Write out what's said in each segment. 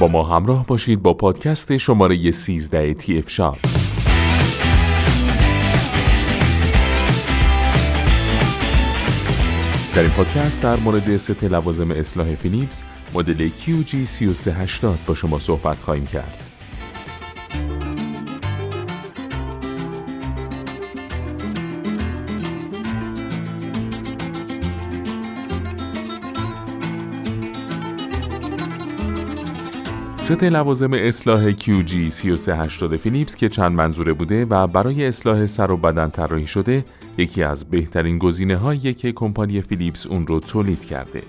با ما همراه باشید با پادکست شماره 13 تی اف شاپ در این پادکست در مورد ست لوازم اصلاح فیلیپس مدل QG3380 با شما صحبت خواهیم کرد. ست لوازم اصلاح QG3380 فیلیپس که چند منظوره بوده و برای اصلاح سر و بدن طراحی شده یکی از بهترین گزینه هایی که کمپانی فیلیپس اون رو تولید کرده.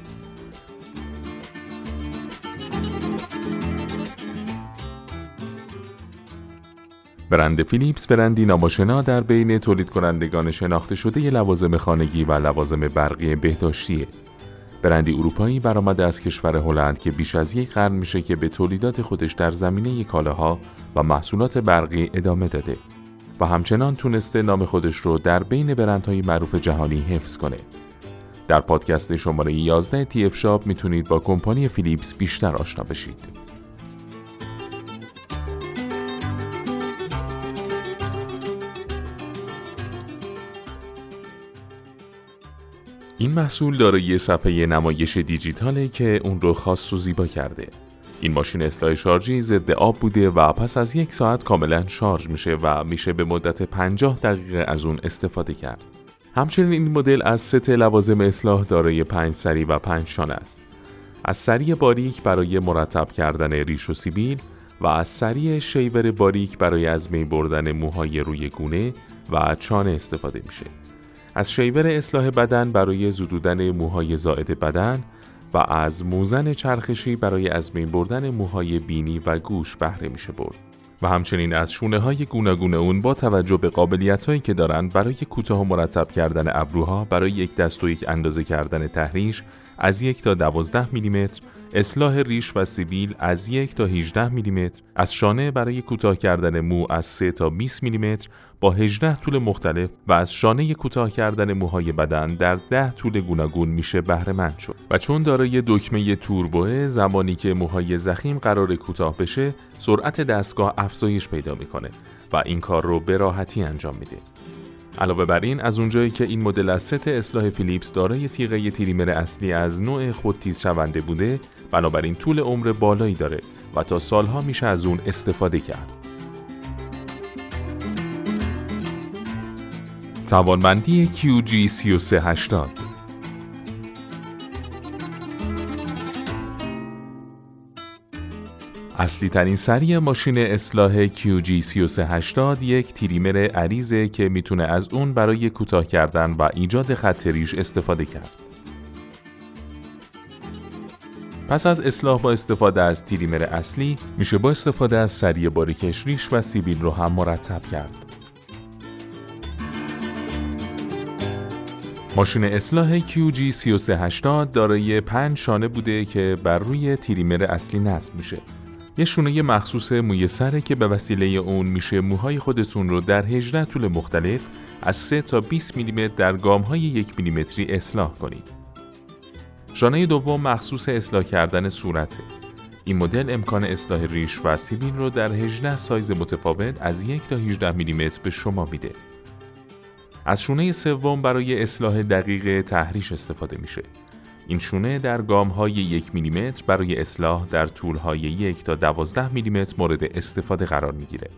برند فیلیپس برندی ناماشنا در بین تولید کنندگان شناخته شده لوازم خانگی و لوازم برقی بهداشتیه. برندی اروپایی برآمده از کشور هلند که بیش از یک قرن میشه که به تولیدات خودش در زمینه کالاها و محصولات برقی ادامه داده و همچنان تونسته نام خودش رو در بین برندهای معروف جهانی حفظ کنه. در پادکست شماره 11 تی اف شاپ می‌تونید با کمپانی فیلیپس بیشتر آشنا بشید. این محصول دارای صفحه نمایش دیجیتاله که اون رو خاص و زیبا کرده. این ماشین اصلاح شارژی ضد آب بوده و پس از یک ساعت کاملا شارژ میشه و میشه به مدت 50 دقیقه از اون استفاده کرد. همچنین این مدل از ست لوازم اصلاح دارای پنج سری و پنج شانه است. از سری باریک برای مرتب کردن ریش و سیبیل و از سری shaver باریک برای از بردن موهای روی گونه و چانه استفاده میشه. از شیور اصلاح بدن برای زدودن موهای زائد بدن و از موزن چرخشی برای از بین بردن موهای بینی و گوش بهره میشه برد. و همچنین از شونه های گوناگون اون با توجه به قابلیت هایی که دارند برای کوتاه و مرتب کردن ابروها برای یک دست و یک اندازه کردن تهریش از یک تا دوازده میلیمتر اصلاح ریش و سیبیل از یک تا 18 میلیمتر از شانه برای کوتاه کردن مو از 3 تا 20 میلیمتر با 18 طول مختلف و از شانه کوتاه کردن موهای بدن در 10 طول گوناگون میشه بهره مند شد. و چون دارای دکمه توربوه زمانی که موهای زخیم قرار کوتاه بشه سرعت دستگاه افزایش پیدا می‌کنه و این کار رو به راحتی انجام میده. علاوه بر این از اونجایی که این مدل از ست اصلاح فیلیپس دارای تیغه تریمر اصلی از نوع خودتیز شونده بوده بنابراین طول عمر بالایی داره و تا سالها میشه از اون استفاده کرد. توانمندی QG3380 اصلی ترین سری ماشین اصلاح QG3380 یک تریمر عریضه که می‌تونه از اون برای کوتاه کردن و ایجاد خط ریش استفاده کرد. پس از اصلاح با استفاده از تریمر اصلی میشه با استفاده از سری باریکش ریش و سیبیل رو هم مرتب کرد. ماشین اصلاح QG3380 دارای پنج شانه بوده که بر روی تریمر اصلی نصب میشه. یه شونه مخصوص موی سره که به وسیله اون میشه موهای خودتون رو در 18 طول مختلف از 3 تا 20 میلیمتر در گام های 1 میلیمتری اصلاح کنید. شانه دوم مخصوص اصلاح کردن صورته. این مدل امکان اصلاح ریش و سیبیل رو در 18 سایز متفاوت از 1 تا 18 میلیمتر به شما میده. از شونه سوم برای اصلاح دقیق تحریش استفاده میشه. این شونه در گام های یک میلیمتر برای اصلاح در طول های یک تا دوازده میلیمتر مورد استفاده قرار می‌گیره.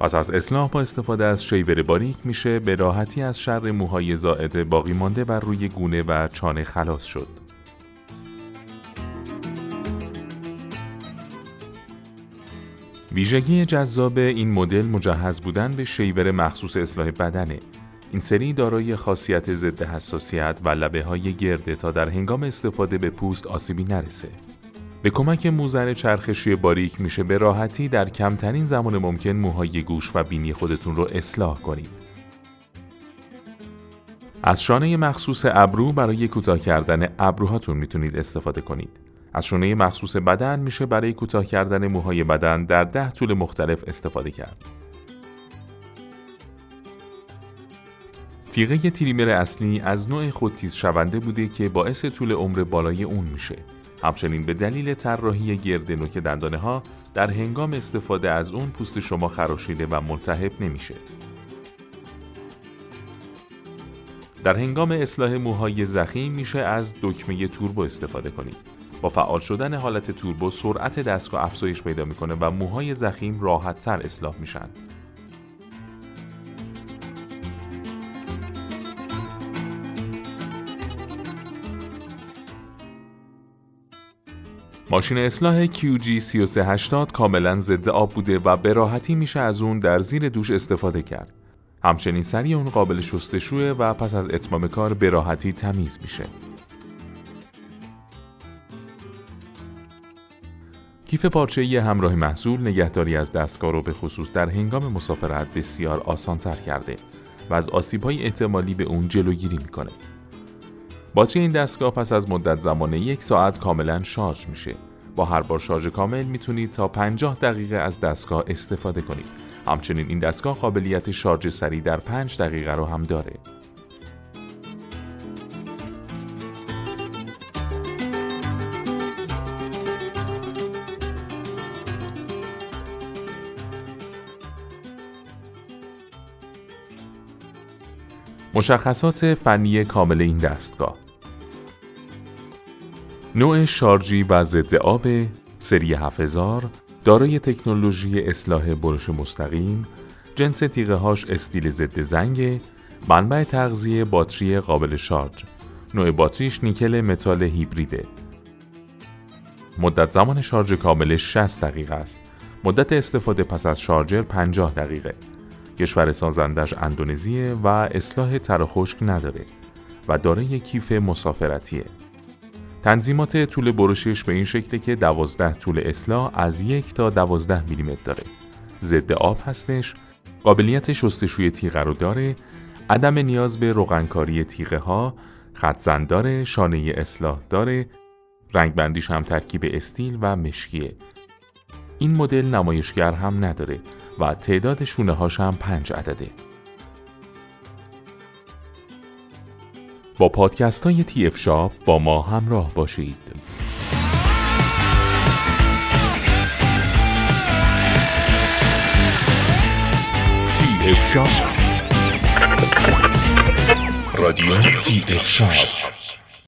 پس از اصلاح با استفاده از شیور باریک میشه به راحتی از شر موهای زائد باقی مانده بر روی گونه و چانه خلاص شد. ویژگی جذاب این مدل مجهز بودن به شیور مخصوص اصلاح بدنه این سری دارای خاصیت ضد حساسیت و لبه های گرده تا در هنگام استفاده به پوست آسیبی نرسه. به کمک موزن چرخشی باریک میشه به راحتی در کمترین زمان ممکن موهای گوش و بینی خودتون رو اصلاح کنید. از شانه مخصوص ابرو برای کوتاه کردن ابروهاتون می‌تونید استفاده کنید. از شانه مخصوص بدن میشه برای کوتاه کردن موهای بدن در ده طول مختلف استفاده کرد. تیغه تریمر اصلی از نوع خودتیز شونده بوده که باعث طول عمر بالای اون میشه. همچنین به دلیل طراحی گرد نوک دندانه ها در هنگام استفاده از اون پوست شما خراشیده و ملتهب نمیشه. در هنگام اصلاح موهای زخیم میشه از دکمه توربو استفاده کنید. با فعال شدن حالت توربو سرعت دستگاه افزایش پیدا می‌کنه و موهای زخیم راحت تر اصلاح میشن. ماشین اصلاح QG3380 کاملا ضد آب بوده و به راحتی میشه از اون در زیر دوش استفاده کرد. همچنین سری اون قابل شستشوه و پس از اتمام کار به راحتی تمیز میشه. کیف پارچه‌ای همراه محصول نگهداری از دستگاه رو به خصوص در هنگام مسافرت بسیار آسانتر کرده و از آسیب‌های احتمالی به اون جلوگیری می‌کنه. باتری این دستگاه پس از مدت زمان یک ساعت کاملا شارژ میشه. با هر بار شارژ کامل می‌تونید تا 50 دقیقه از دستگاه استفاده کنید. همچنین این دستگاه قابلیت شارژ سریع در 5 دقیقه رو هم داره. مشخصات فنی کامل این دستگاه. نوع شارژی و ضد آب سری 7000 دارای تکنولوژی اصلاح برش مستقیم جنس تیغه هاش استیل ضد زنگ منبع تغذیه باتری قابل شارژ. نوع باتریش نیکل متال هیبریده. مدت زمان شارژ کاملش 60 دقیقه است. مدت استفاده پس از شارژ 50 دقیقه. کشور سازندش اندونزیه و اصلاح تر خشک نداره و دارای کیف مسافرتیه. تنظیمات طول برشش به این شکله که 12 طول اصلاح از یک تا 12 میلیمتر داره. ضد آب هستش، قابلیت شستشوی تیغه رو داره، عدم نیاز به روغنکاری تیغه ها، خط داره، شانه اصلاح داره، رنگ بندیش هم ترکیب استیل و مشکیه. این مدل نمایشگر هم نداره و تعداد شونه هاش هم پنج عدده. با پادکست های TF Shop با ما همراه باشید. TF Shop رادیو TF Shop